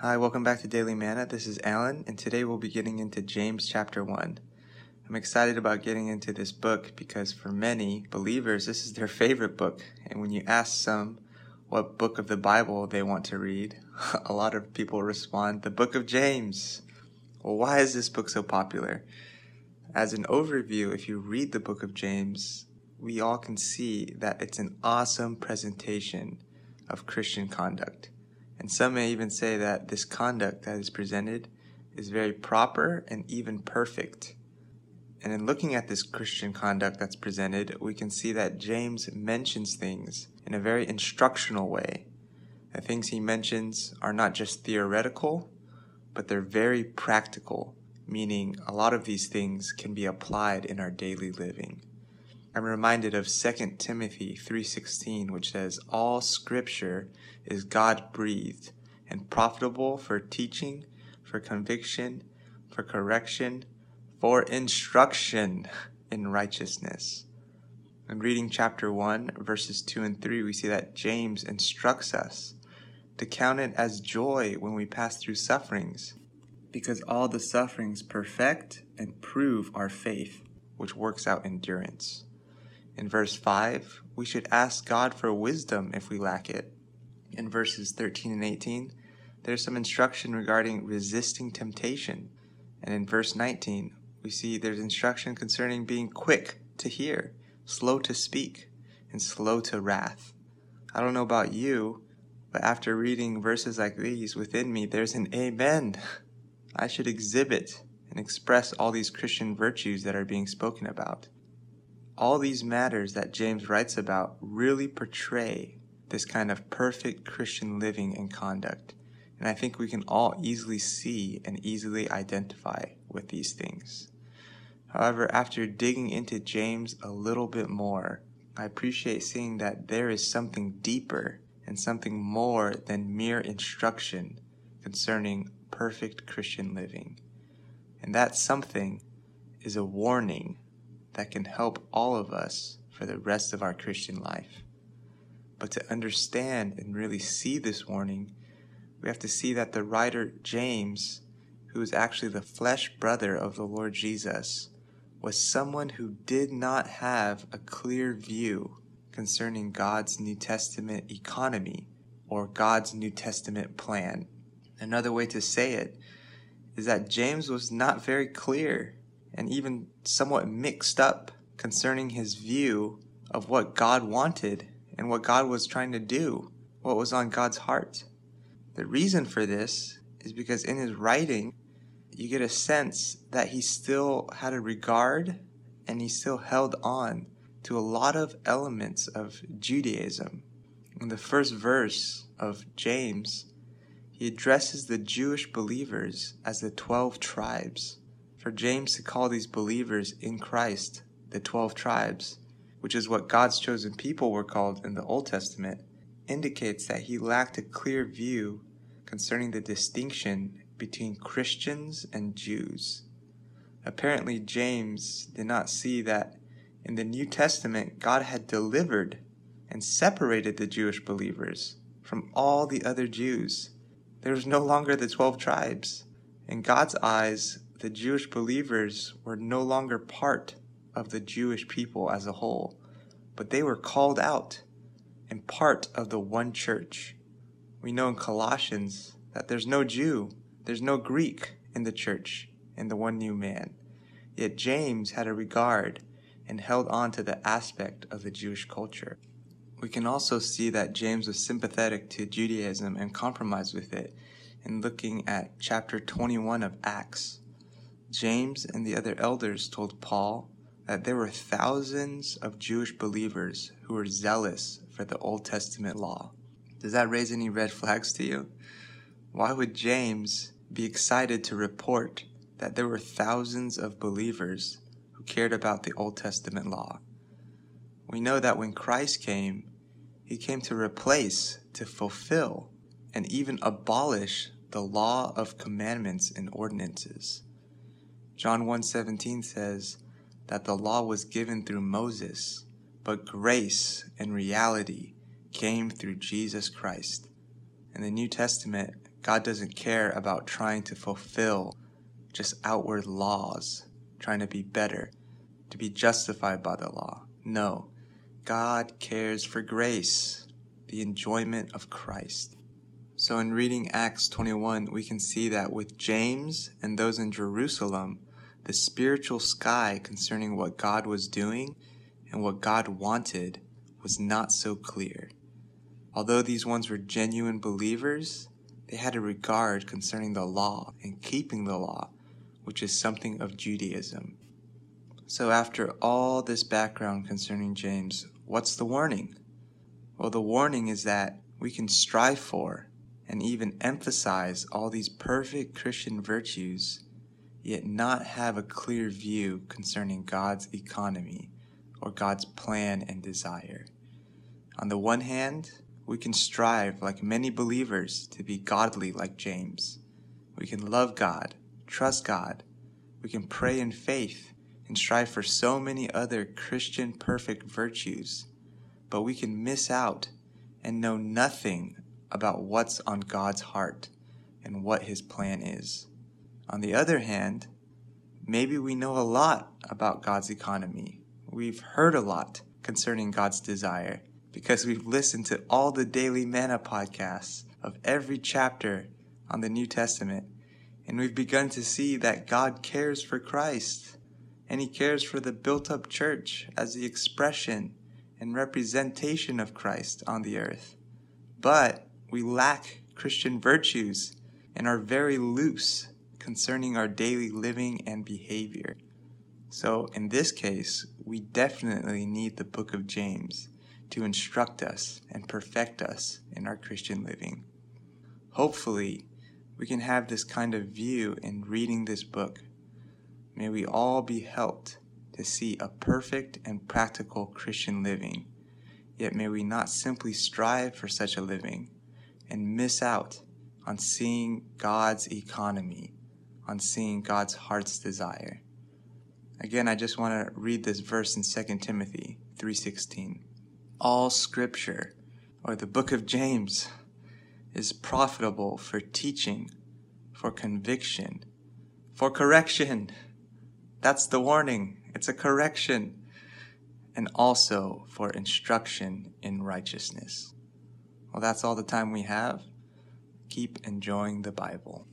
Hi, welcome back to Daily Manna. This is Alan, and today we'll be getting into James chapter 1. I'm excited about getting into this book because for many believers, this is their favorite book. And when you ask some what book of the Bible they want to read, a lot of people respond, the book of James. Well, why is this book so popular? As an overview, if you read the book of James, we all can see that it's an awesome presentation of Christian conduct. And some may even say that this conduct that is presented is very proper and even perfect. And in looking at this Christian conduct that's presented, we can see that James mentions things in a very instructional way. The things he mentions are not just theoretical, but they're very practical, meaning a lot of these things can be applied in our daily living. I'm reminded of 2 Timothy 3:16 which says all scripture is God-breathed and profitable for teaching, for conviction, for correction, for instruction in righteousness. In reading chapter 1 verses 2 and 3 we see that James instructs us to count it as joy when we pass through sufferings because all the sufferings perfect and prove our faith which works out endurance. In verse 5, we should ask God for wisdom if we lack it. In verses 13 and 18, there's some instruction regarding resisting temptation. And in verse 19, we see there's instruction concerning being quick to hear, slow to speak, and slow to wrath. I don't know about you, but after reading verses like these within me, there's an amen. I should exhibit and express all these Christian virtues that are being spoken about all these matters that James writes about really portray this kind of perfect Christian living and conduct. And I think we can all easily see and easily identify with these things. However, after digging into James a little bit more, I appreciate seeing that there is something deeper and something more than mere instruction concerning perfect Christian living. And that something is a warning that can help all of us for the rest of our Christian life. But to understand and really see this warning, we have to see that the writer James, who is actually the flesh brother of the Lord Jesus, was someone who did not have a clear view concerning God's New Testament economy or God's New Testament plan. Another way to say it is that James was not very clear and even somewhat mixed up concerning his view of what God wanted and what God was trying to do, what was on God's heart. The reason for this is because in his writing, you get a sense that he still had a regard and he still held on to a lot of elements of Judaism. In the first verse of James, he addresses the Jewish believers as the 12 tribes for James to call these believers in Christ the 12 tribes, which is what God's chosen people were called in the Old Testament, indicates that he lacked a clear view concerning the distinction between Christians and Jews. Apparently, James did not see that in the New Testament, God had delivered and separated the Jewish believers from all the other Jews. There was no longer the 12 tribes. In God's eyes, the Jewish believers were no longer part of the Jewish people as a whole, but they were called out and part of the one church. We know in Colossians that there's no Jew, there's no Greek in the church, in the one new man. Yet James had a regard and held on to the aspect of the Jewish culture. We can also see that James was sympathetic to Judaism and compromised with it in looking at chapter 21 of Acts. James and the other elders told Paul that there were thousands of Jewish believers who were zealous for the Old Testament law. Does that raise any red flags to you? Why would James be excited to report that there were thousands of believers who cared about the Old Testament law? We know that when Christ came, he came to replace, to fulfill, and even abolish the law of commandments and ordinances. John 1:17 says that the law was given through Moses, but grace and reality came through Jesus Christ. In the New Testament, God doesn't care about trying to fulfill just outward laws, trying to be better, to be justified by the law. No, God cares for grace, the enjoyment of Christ. So in reading Acts 21, we can see that with James and those in Jerusalem, the spiritual sky concerning what God was doing and what God wanted was not so clear. Although these ones were genuine believers, they had a regard concerning the law and keeping the law, which is something of Judaism. So, after all this background concerning James, what's the warning? Well, the warning is that we can strive for and even emphasize all these perfect Christian virtues, yet not have a clear view concerning God's economy or God's plan and desire. On the one hand, we can strive, like many believers, to be godly like James. We can love God, trust God. We can pray in faith and strive for so many other Christian perfect virtues. But we can miss out and know nothing about what's on God's heart and what His plan is. On the other hand, maybe we know a lot about God's economy. We've heard a lot concerning God's desire because we've listened to all the Daily Manna podcasts of every chapter on the New Testament, and we've begun to see that God cares for Christ, and He cares for the built up church as the expression and representation of Christ on the earth. But we lack Christian virtues and are very loose concerning our daily living and behavior. So, in this case, we definitely need the book of James to instruct us and perfect us in our Christian living. Hopefully, we can have this kind of view in reading this book. May we all be helped to see a perfect and practical Christian living, yet may we not simply strive for such a living and miss out on seeing God's economy, on seeing God's heart's desire. Again, I just want to read this verse in 2 Timothy 3:16 all scripture, or the book of James, is profitable for teaching, for conviction, for correction. That's the warning. It's a correction. And also for instruction in righteousness. Well, that's all the time we have. Keep enjoying the Bible.